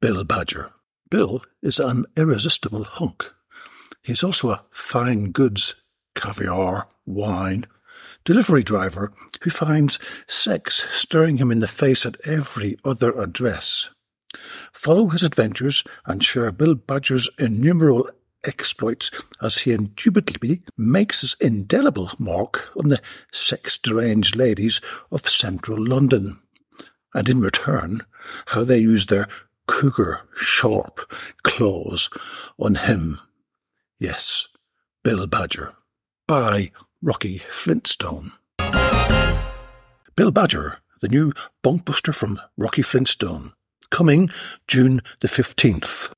Bill Badger. Bill is an irresistible hunk. He's also a fine goods, caviar, wine, delivery driver who finds sex staring him in the face at every other address. Follow his adventures and share Bill Badger's innumerable exploits as he indubitably makes his indelible mark on the sex-deranged ladies of central London, and in return, how they use their cougar-sharp claws on him. Yes, Bill Badger, by Rocky Flintstone. Bill Badger, the new bonkbuster from Rocky Flintstone, coming June the 15th.